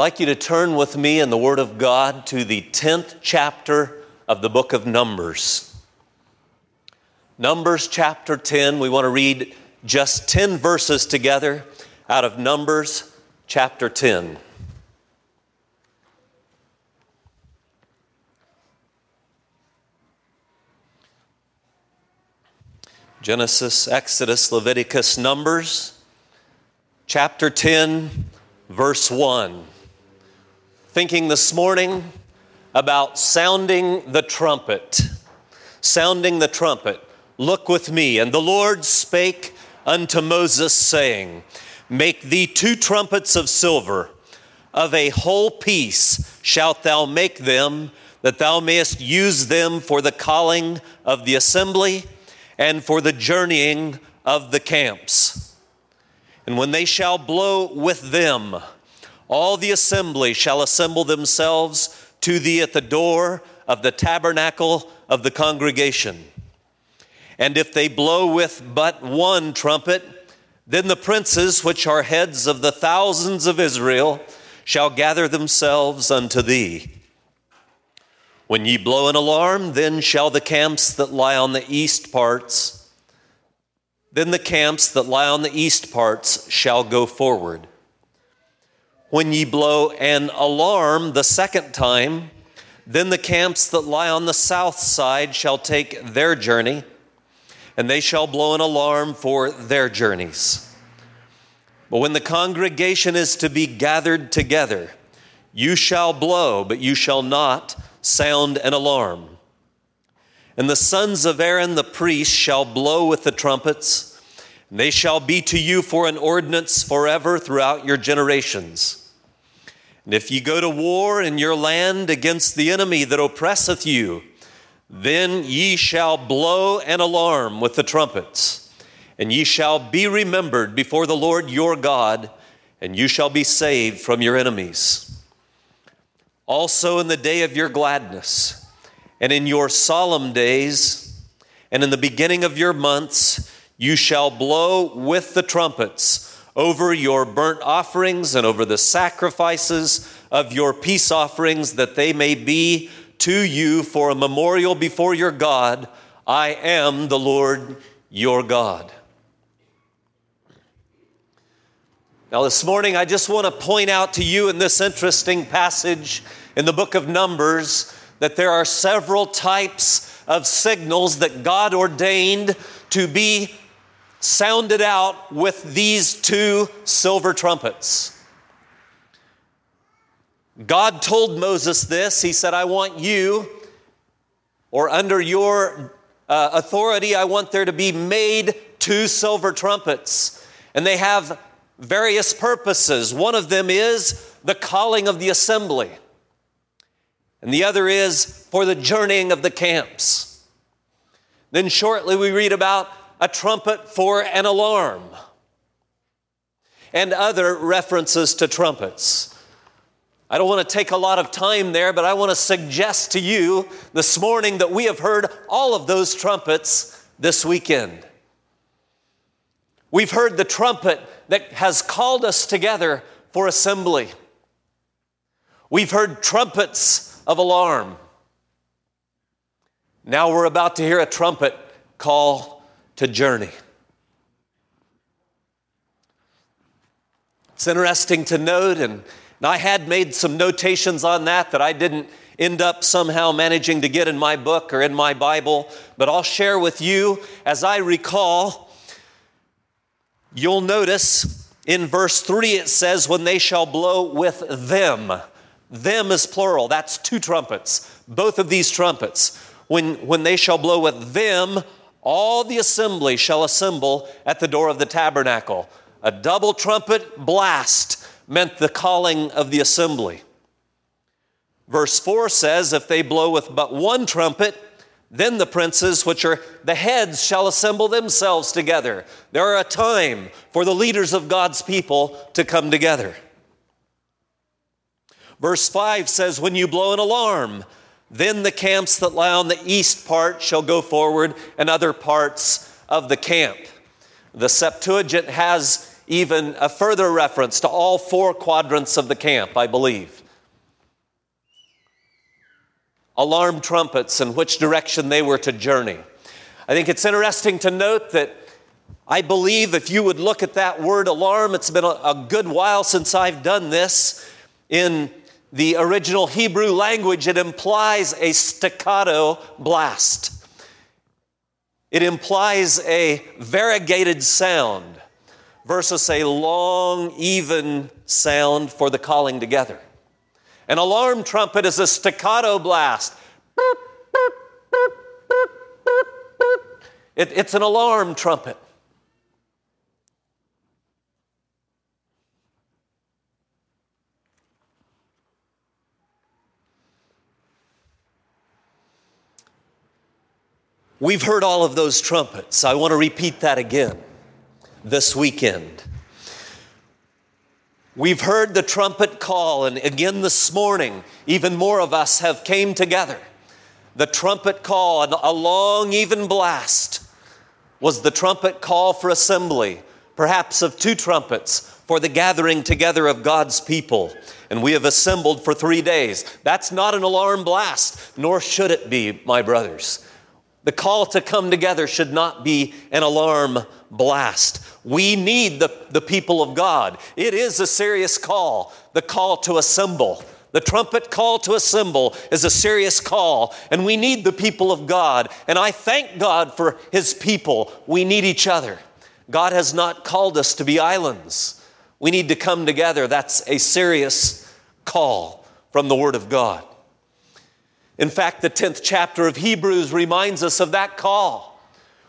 like you to turn with me in the Word of God to the 10th chapter of the book of Numbers. Numbers chapter 10, we want to read just 10 verses together out of Numbers chapter 10. Genesis, Exodus, Leviticus, Numbers, chapter 10, verse 1. Thinking this morning about sounding the trumpet. Sounding the trumpet. Look with me. And the Lord spake unto Moses, saying, Make thee two trumpets of silver. Of a whole piece shalt thou make them, that thou mayest use them for the calling of the assembly and for the journeying of the camps. And when they shall blow with them, all the assembly shall assemble themselves to thee at the door of the tabernacle of the congregation. And if they blow with but one trumpet, then the princes, which are heads of the thousands of Israel, shall gather themselves unto thee. When ye blow an alarm, then shall the camps that lie on the east parts, then the camps that lie on the east parts shall go forward. When ye blow an alarm the second time, then the camps that lie on the south side shall take their journey, and they shall blow an alarm for their journeys. But when the congregation is to be gathered together, you shall blow, but you shall not sound an alarm. And the sons of Aaron the priest shall blow with the trumpets, and they shall be to you for an ordinance forever throughout your generations. And if ye go to war in your land against the enemy that oppresseth you, then ye shall blow an alarm with the trumpets, and ye shall be remembered before the Lord your God, and you shall be saved from your enemies. Also, in the day of your gladness, and in your solemn days, and in the beginning of your months, you shall blow with the trumpets over your burnt offerings and over the sacrifices of your peace offerings, that they may be to you for a memorial before your God. I am the Lord your God. Now, this morning, I just want to point out to you in this interesting passage in the book of Numbers that there are several types of signals that God ordained to be sounded out with these two silver trumpets. God told Moses this. He said, I want you, or under your uh, authority, I want there to be made two silver trumpets. And they have various purposes. One of them is the calling of the assembly and the other is for the journeying of the camps. Then shortly we read about a trumpet for an alarm and other references to trumpets. I don't want to take a lot of time there, but I want to suggest to you this morning that we have heard all of those trumpets this weekend. We've heard the trumpet that has called us together for assembly. We've heard trumpets of alarm. Now we're about to hear a trumpet call to journey. It's interesting to note, and I had made some notations on that that I didn't end up somehow managing to get in my book or in my Bible, but I'll share with you as I recall. You'll notice in verse 3 it says, When they shall blow with them. Them is plural. That's two trumpets. Both of these trumpets. When, when they shall blow with them, all the assembly shall assemble at the door of the tabernacle. A double trumpet blast meant the calling of the assembly. Verse 4 says, If they blow with but one trumpet, then the princes, which are the heads, shall assemble themselves together. There are a time for the leaders of God's people to come together. Verse 5 says, When you blow an alarm, then the camps that lie on the east part shall go forward, and other parts of the camp. The Septuagint has even a further reference to all four quadrants of the camp, I believe. Alarm trumpets and which direction they were to journey. I think it's interesting to note that I believe if you would look at that word alarm, it's been a, good while since I've done this. In the original Hebrew language, it implies a staccato blast. It implies a variegated sound versus a long, even sound for the calling together. An alarm trumpet is a staccato blast. It, it's an alarm trumpet. We've heard all of those trumpets. I want to repeat that again this weekend. We've heard the trumpet call, and again this morning, even more of us have came together. The trumpet call, and a long, even blast, was the trumpet call for assembly, perhaps of two trumpets for the gathering together of God's people. And we have assembled for three days. That's not an alarm blast, nor should it be, my brothers. The call to come together should not be an alarm blast. We need the, the people of God. It is a serious call, the call to assemble. The trumpet call to assemble is a serious call, and we need the people of God. And I thank God for His people. We need each other. God has not called us to be islands. We need to come together. That's a serious call from the Word of God. In fact, the 10th chapter of Hebrews reminds us of that call.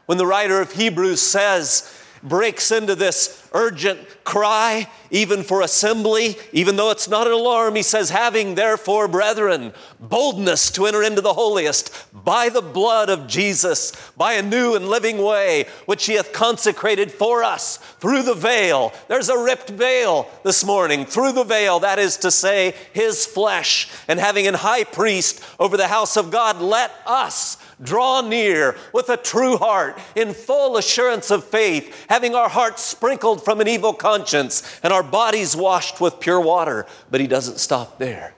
When the writer of Hebrews says, breaks into this urgent cry, even for assembly, even though it's not an alarm. He says, Having therefore, brethren, boldness to enter into the holiest by the blood of Jesus, by a new and living way, which he hath consecrated for us through the veil. There's a ripped veil this morning, through the veil, that is to say, his flesh. And having an high priest over the house of God, let us draw near with a true heart in full assurance of faith, having our hearts sprinkled from an evil conscience and our bodies washed with pure water. But he doesn't stop there.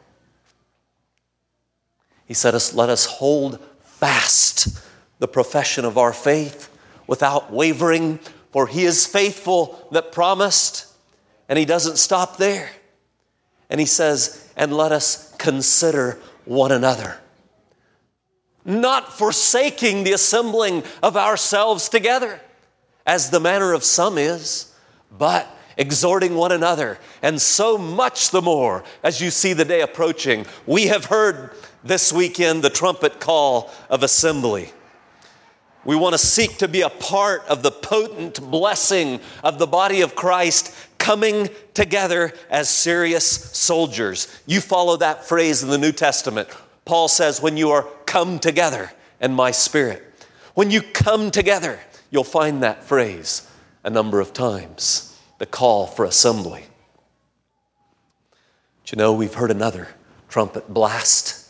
He said, us, Let us hold fast the profession of our faith without wavering, for he is faithful that promised. And he doesn't stop there. And he says, And let us consider one another not forsaking the assembling of ourselves together, as the manner of some is, but exhorting one another, and so much the more as you see the day approaching. We have heard this weekend the trumpet call of assembly. We want to seek to be a part of the potent blessing of the body of Christ coming together as serious soldiers. You follow that phrase in the New Testament Paul says, when you are come together and my spirit. When you come together, you'll find that phrase a number of times the call for assembly. But you know, we've heard another trumpet blast.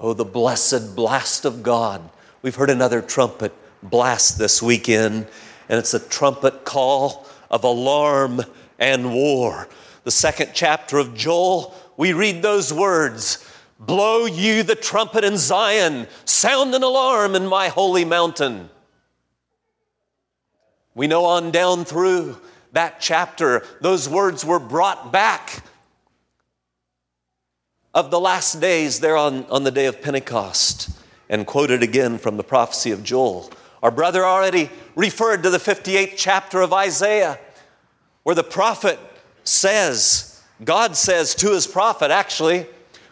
Oh, the blessed blast of God. We've heard another trumpet blast this weekend, and it's a trumpet call of alarm and war. The second chapter of Joel, we read those words Blow you the trumpet in Zion, sound an alarm in my holy mountain. We know on down through that chapter, those words were brought back of the last days there on, on the day of Pentecost and quoted again from the prophecy of Joel. Our brother already referred to the 58th chapter of Isaiah, where the prophet says, God says to his prophet, actually,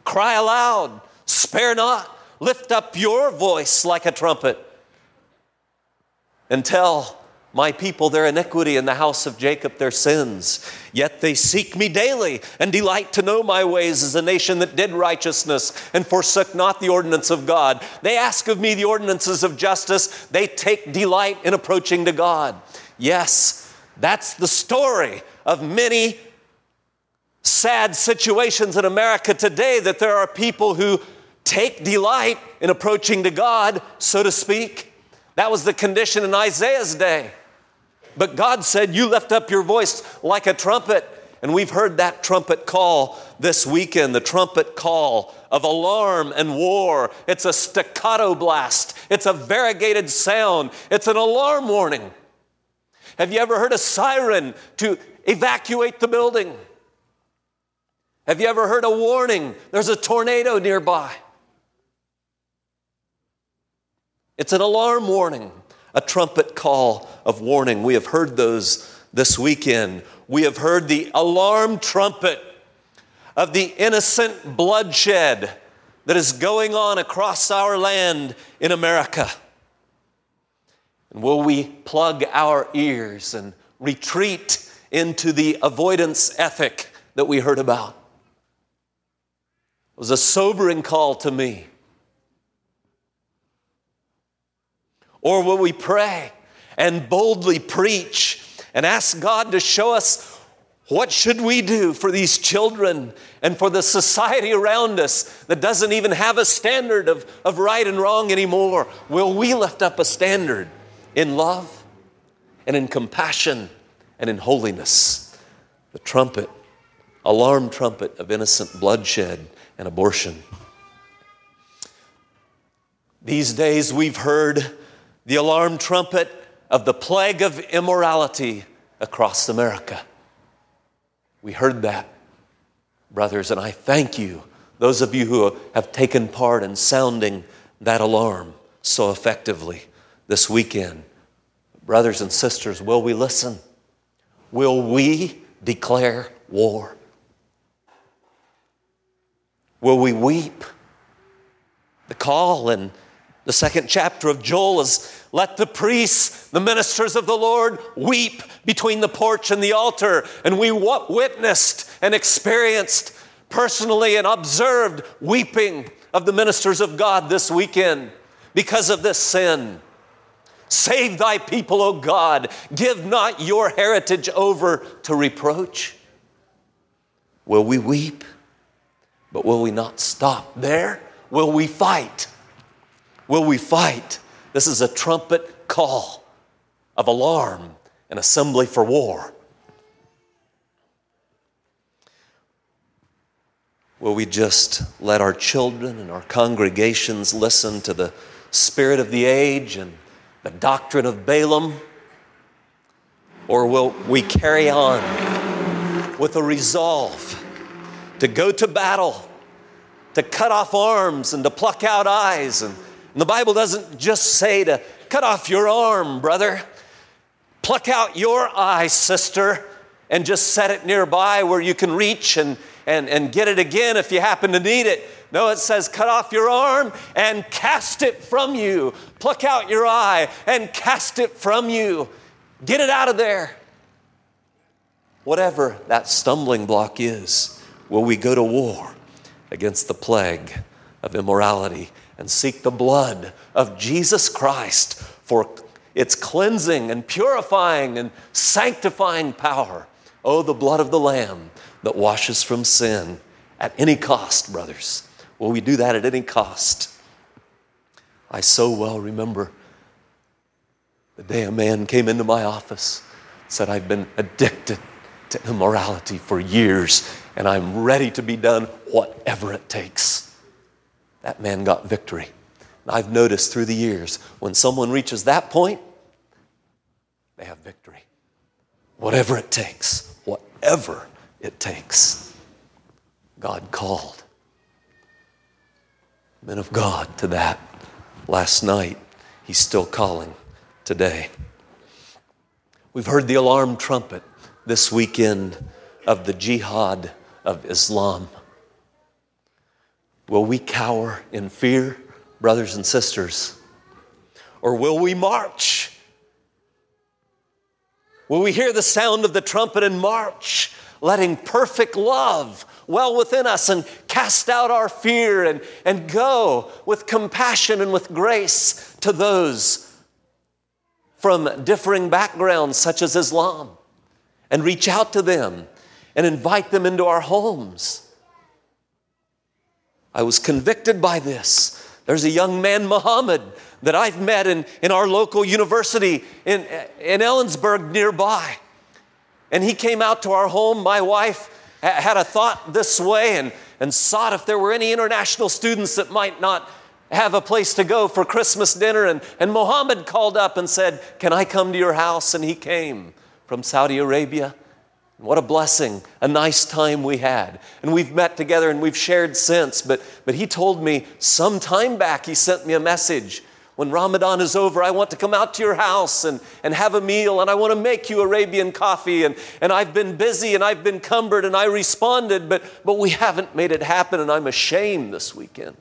Cry aloud, spare not, lift up your voice like a trumpet, and tell my people their iniquity and the house of Jacob their sins. Yet they seek me daily and delight to know my ways as a nation that did righteousness and forsook not the ordinance of God. They ask of me the ordinances of justice. They take delight in approaching to God. Yes, that's the story of many sad situations in America today that there are people who take delight in approaching to God, so to speak. That was the condition in Isaiah's day. But God said, You lift up your voice like a trumpet. And we've heard that trumpet call this weekend, the trumpet call of alarm and war. It's a staccato blast, it's a variegated sound, it's an alarm warning. Have you ever heard a siren to evacuate the building? Have you ever heard a warning? There's a tornado nearby. It's an alarm warning, a trumpet call of warning. We have heard those this weekend. We have heard the alarm trumpet of the innocent bloodshed that is going on across our land in America. And will we plug our ears and retreat into the avoidance ethic that we heard about? It was a sobering call to me. Or will we pray and boldly preach and ask God to show us what should we do for these children and for the society around us that doesn't even have a standard of, of right and wrong anymore? Will we lift up a standard in love and in compassion and in holiness? The trumpet, alarm trumpet of innocent bloodshed and abortion. These days we've heard the alarm trumpet of the plague of immorality across America. We heard that, brothers, and I thank you, those of you who have taken part in sounding that alarm so effectively this weekend. Brothers and sisters, will we listen? Will we declare war? Will we weep? The call in the second chapter of Joel is let the priests, the ministers of the Lord, weep between the porch and the altar. And we witnessed and experienced personally and observed weeping of the ministers of God this weekend because of this sin. Save thy people, O God. Give not your heritage over to reproach. Will we weep? But will we not stop there? Will we fight? Will we fight? This is a trumpet call of alarm and assembly for war. Will we just let our children and our congregations listen to the spirit of the age and the doctrine of Balaam? Or will we carry on with a resolve to go to battle, to cut off arms and to pluck out eyes and and the Bible doesn't just say to cut off your arm, brother, pluck out your eye, sister, and just set it nearby where you can reach and, and, and get it again if you happen to need it. No, it says cut off your arm and cast it from you. Pluck out your eye and cast it from you. Get it out of there. Whatever that stumbling block is, will we go to war against the plague of immorality and seek the blood of Jesus Christ for its cleansing and purifying and sanctifying power. Oh, the blood of the Lamb that washes from sin at any cost, brothers. Will we do that at any cost? I so well remember the day a man came into my office, said, I've been addicted to immorality for years, and I'm ready to be done whatever it takes that man got victory. And I've noticed through the years when someone reaches that point, they have victory. Whatever it takes, whatever it takes. God called men of God to that last night. He's still calling today. We've heard the alarm trumpet this weekend of the jihad of Islam. Will we cower in fear, brothers and sisters? Or will we march? Will we hear the sound of the trumpet and march, letting perfect love well within us and cast out our fear and, and go with compassion and with grace to those from differing backgrounds, such as Islam, and reach out to them and invite them into our homes? I was convicted by this There's a young man, Muhammad, that I've met in, in our local university in, in Ellensburg nearby. And he came out to our home. My wife had a thought this way and, and sought if there were any international students that might not have a place to go for Christmas dinner. And, and Muhammad called up and said, Can I come to your house? And he came from Saudi Arabia. What a blessing, a nice time we had. And we've met together and we've shared since. But, but he told me some time back, he sent me a message. When Ramadan is over, I want to come out to your house and, and have a meal, and I want to make you Arabian coffee. And, and I've been busy and I've been cumbered, and I responded, but, but we haven't made it happen, and I'm ashamed this weekend.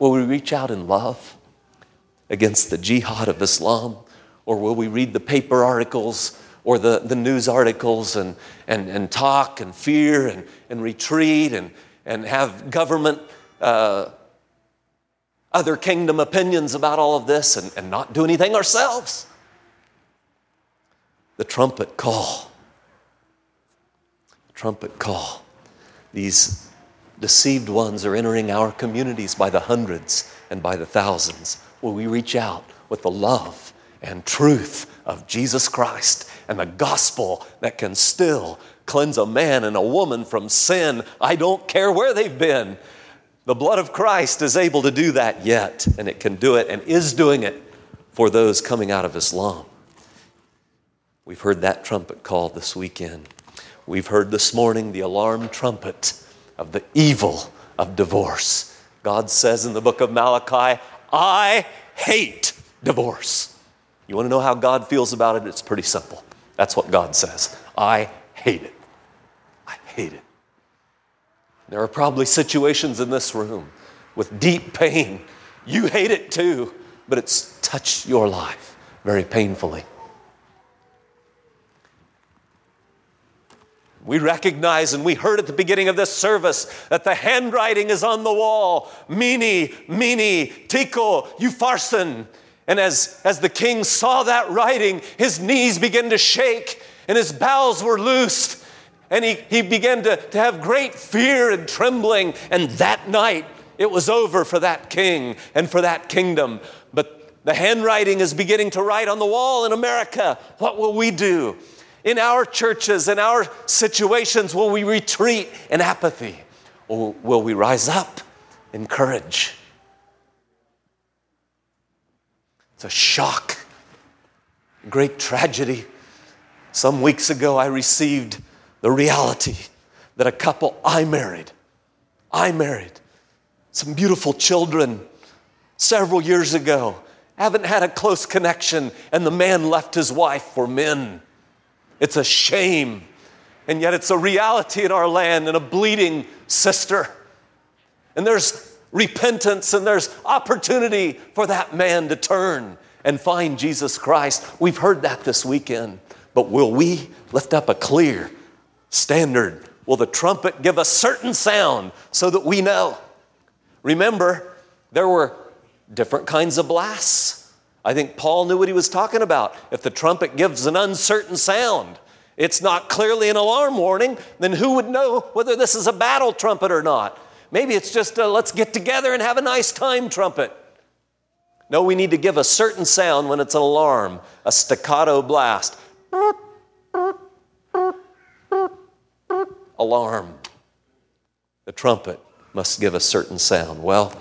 Will we reach out in love against the jihad of Islam? Or will we read the paper articles or the, the news articles and, and, and talk and fear and, and retreat and, and have government, uh, other kingdom opinions about all of this and, and not do anything ourselves. The trumpet call. Trumpet call. These deceived ones are entering our communities by the hundreds and by the thousands. Will we reach out with the love and truth of Jesus Christ and the gospel that can still cleanse a man and a woman from sin. I don't care where they've been. The blood of Christ is able to do that yet, and it can do it and is doing it for those coming out of Islam. We've heard that trumpet call this weekend. We've heard this morning the alarm trumpet of the evil of divorce. God says in the book of Malachi, I hate divorce. You want to know how God feels about it? It's pretty simple. That's what God says. I hate it. I hate it. There are probably situations in this room with deep pain. You hate it too, but it's touched your life very painfully. We recognize and we heard at the beginning of this service that the handwriting is on the wall. Mene, mene, tekel, upharsin. And as, as the king saw that writing, his knees began to shake and his bowels were loosed. And he, he began to, to have great fear and trembling. And that night, it was over for that king and for that kingdom. But the handwriting is beginning to write on the wall in America. What will we do? In our churches, in our situations, will we retreat in apathy? Or will we rise up in courage? It's a shock, great tragedy. Some weeks ago, I received the reality that a couple I married, I married some beautiful children several years ago, haven't had a close connection, and the man left his wife for men. It's a shame. And yet, it's a reality in our land and a bleeding sister. And there's repentance and there's opportunity for that man to turn and find Jesus Christ. We've heard that this weekend. But will we lift up a clear standard? Will the trumpet give a certain sound so that we know? Remember, there were different kinds of blasts. I think Paul knew what he was talking about. If the trumpet gives an uncertain sound, it's not clearly an alarm warning, then who would know whether this is a battle trumpet or not? Maybe it's just a let's get together and have a nice time trumpet. No, we need to give a certain sound when it's an alarm, a staccato blast. Alarm. The trumpet must give a certain sound. Well,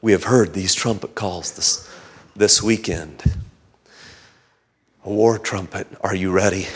we have heard these trumpet calls this, this weekend. A war trumpet, are you ready?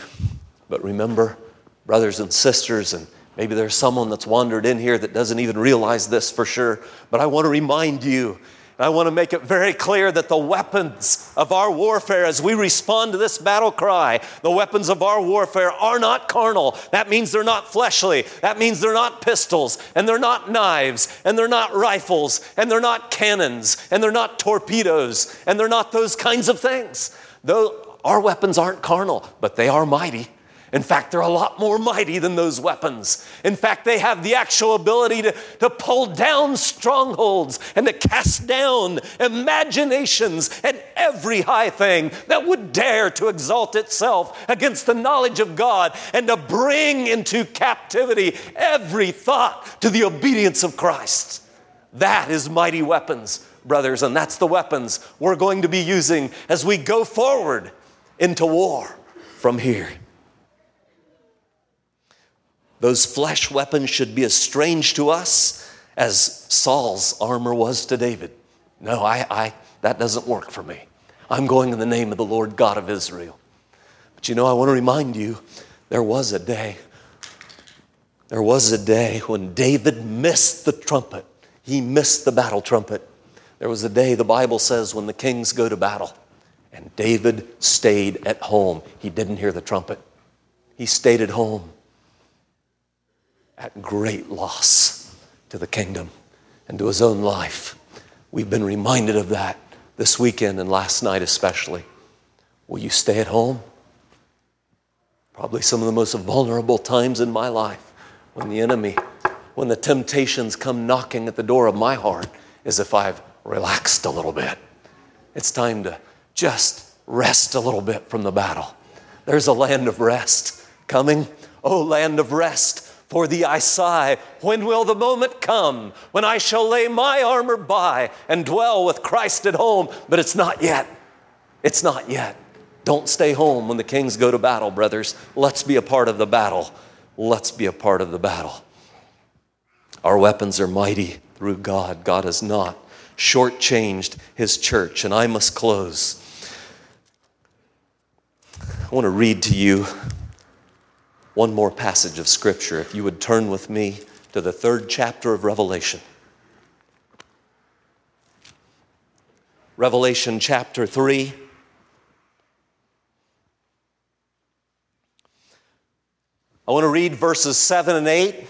But remember, brothers and sisters, and Maybe there's someone that's wandered in here that doesn't even realize this for sure, but I want to remind you. I want to make it very clear that the weapons of our warfare, as we respond to this battle cry, the weapons of our warfare are not carnal. That means they're not fleshly. That means they're not pistols, and they're not knives, and they're not rifles, and they're not cannons, and they're not torpedoes, and they're not those kinds of things. Though our weapons aren't carnal, but they are mighty in fact, they're a lot more mighty than those weapons. In fact, they have the actual ability to, to pull down strongholds and to cast down imaginations and every high thing that would dare to exalt itself against the knowledge of God and to bring into captivity every thought to the obedience of Christ. That is mighty weapons, brothers, and that's the weapons we're going to be using as we go forward into war from here. Those flesh weapons should be as strange to us as Saul's armor was to David. No, I, I, that doesn't work for me. I'm going in the name of the Lord God of Israel. But you know, I want to remind you there was a day, there was a day when David missed the trumpet. He missed the battle trumpet. There was a day, the Bible says, when the kings go to battle. And David stayed at home. He didn't hear the trumpet. He stayed at home at great loss to the kingdom and to his own life. We've been reminded of that this weekend and last night, especially. Will you stay at home? Probably some of the most vulnerable times in my life when the enemy, when the temptations come knocking at the door of my heart, is if I've relaxed a little bit. It's time to just rest a little bit from the battle. There's a land of rest coming. Oh, land of rest for thee I sigh. When will the moment come when I shall lay my armor by and dwell with Christ at home? But it's not yet. It's not yet. Don't stay home when the kings go to battle, brothers. Let's be a part of the battle. Let's be a part of the battle. Our weapons are mighty through God. God has not shortchanged his church. And I must close. I want to read to you one more passage of Scripture. If you would turn with me to the third chapter of Revelation. Revelation chapter 3. I want to read verses 7 and 8,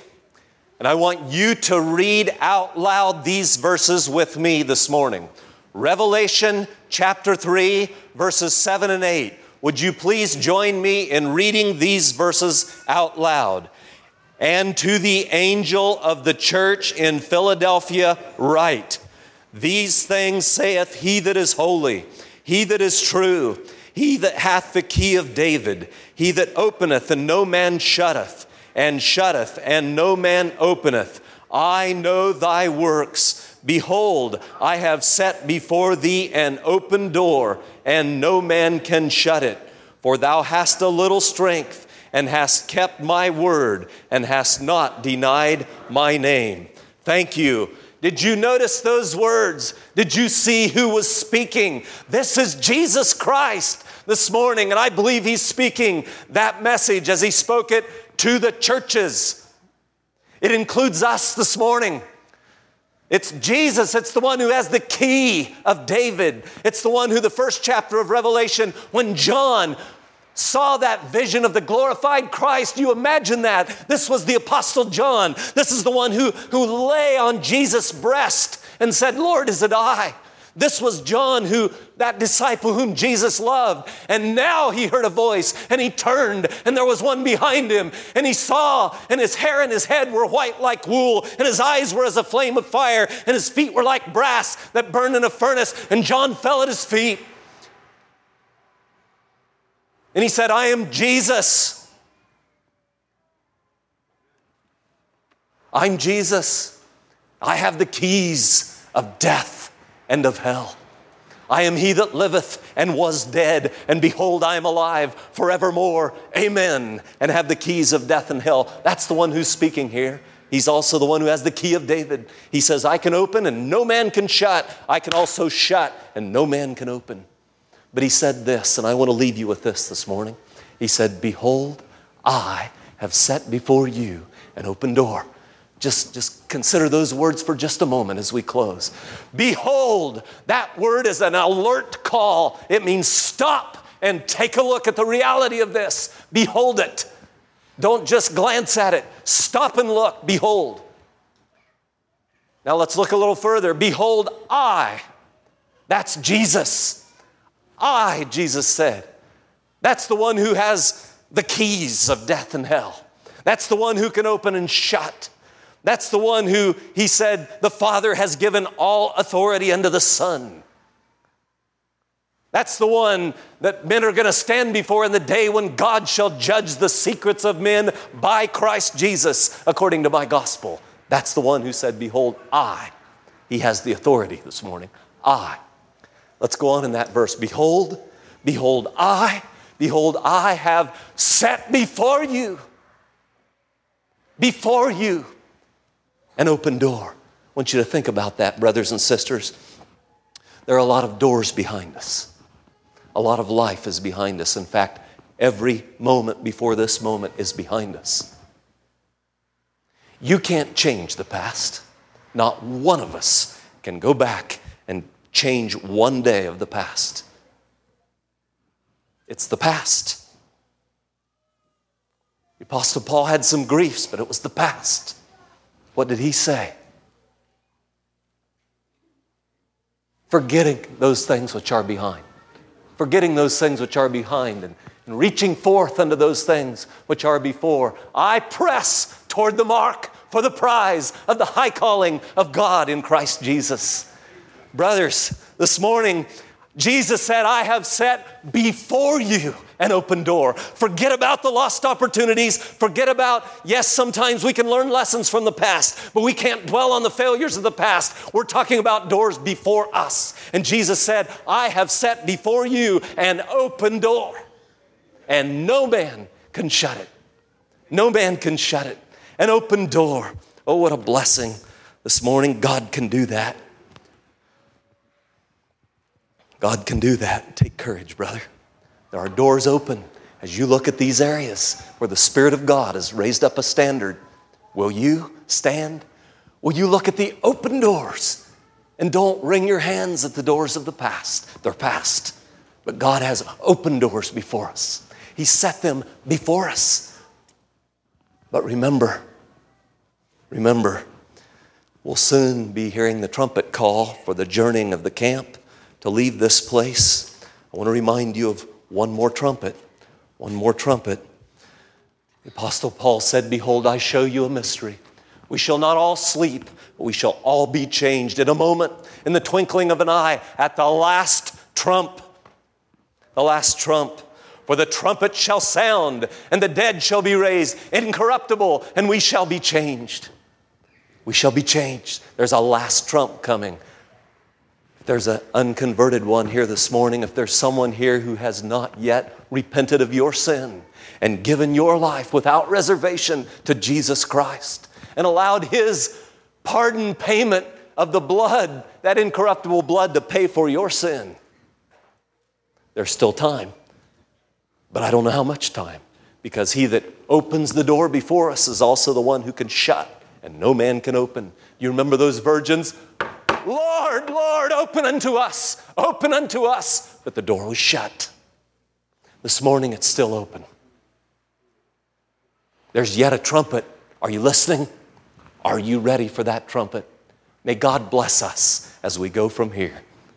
and I want you to read out loud these verses with me this morning. Revelation chapter 3, verses 7 and 8. Would you please join me in reading these verses out loud? And to the angel of the church in Philadelphia, write These things saith he that is holy, he that is true, he that hath the key of David, he that openeth and no man shutteth, and shutteth and no man openeth. I know thy works Behold, I have set before thee an open door, and no man can shut it. For thou hast a little strength, and hast kept my word, and hast not denied my name. Thank you. Did you notice those words? Did you see who was speaking? This is Jesus Christ this morning, and I believe he's speaking that message as he spoke it to the churches. It includes us this morning. It's Jesus. It's the one who has the key of David. It's the one who, the first chapter of Revelation, when John saw that vision of the glorified Christ, you imagine that. This was the Apostle John. This is the one who, who lay on Jesus' breast and said, Lord, is it I? This was John, who, that disciple whom Jesus loved. And now he heard a voice and he turned and there was one behind him. And he saw, and his hair and his head were white like wool, and his eyes were as a flame of fire, and his feet were like brass that burned in a furnace. And John fell at his feet. And he said, I am Jesus. I'm Jesus. I have the keys of death and of hell. I am he that liveth and was dead, and behold, I am alive forevermore. Amen. And have the keys of death and hell. That's the one who's speaking here. He's also the one who has the key of David. He says, I can open and no man can shut. I can also shut and no man can open. But he said this, and I want to leave you with this this morning. He said, Behold, I have set before you an open door just, just consider those words for just a moment as we close. Behold, that word is an alert call. It means stop and take a look at the reality of this. Behold it. Don't just glance at it. Stop and look. Behold. Now let's look a little further. Behold, I. That's Jesus. I, Jesus said. That's the one who has the keys of death and hell. That's the one who can open and shut. That's the one who he said, the Father has given all authority unto the Son. That's the one that men are going to stand before in the day when God shall judge the secrets of men by Christ Jesus, according to my gospel. That's the one who said, Behold, I He has the authority this morning. I. Let's go on in that verse. Behold, behold, I, behold, I have set before you, before you, an open door. I want you to think about that, brothers and sisters. There are a lot of doors behind us. A lot of life is behind us. In fact, every moment before this moment is behind us. You can't change the past. Not one of us can go back and change one day of the past. It's the past. The Apostle Paul had some griefs, but it was the past. What did he say? Forgetting those things which are behind. Forgetting those things which are behind and, and reaching forth unto those things which are before. I press toward the mark for the prize of the high calling of God in Christ Jesus. Brothers, this morning, Jesus said, I have set before you an open door. Forget about the lost opportunities. Forget about, yes, sometimes we can learn lessons from the past, but we can't dwell on the failures of the past. We're talking about doors before us. And Jesus said, I have set before you an open door, and no man can shut it. No man can shut it. An open door. Oh, what a blessing this morning. God can do that. God can do that. Take courage, brother. There are doors open as you look at these areas where the Spirit of God has raised up a standard. Will you stand? Will you look at the open doors and don't wring your hands at the doors of the past? They're past. But God has open doors before us, He set them before us. But remember, remember, we'll soon be hearing the trumpet call for the journeying of the camp to leave this place, I want to remind you of one more trumpet. One more trumpet. The Apostle Paul said, Behold, I show you a mystery. We shall not all sleep, but we shall all be changed in a moment, in the twinkling of an eye, at the last trump. The last trump. For the trumpet shall sound, and the dead shall be raised incorruptible, and we shall be changed. We shall be changed. There's a last trump coming. If there's an unconverted one here this morning, if there's someone here who has not yet repented of your sin and given your life without reservation to Jesus Christ and allowed His pardon payment of the blood, that incorruptible blood, to pay for your sin, there's still time. But I don't know how much time because He that opens the door before us is also the one who can shut and no man can open. You remember those virgins? Lord, Lord, open unto us, open unto us. But the door was shut. This morning it's still open. There's yet a trumpet. Are you listening? Are you ready for that trumpet? May God bless us as we go from here.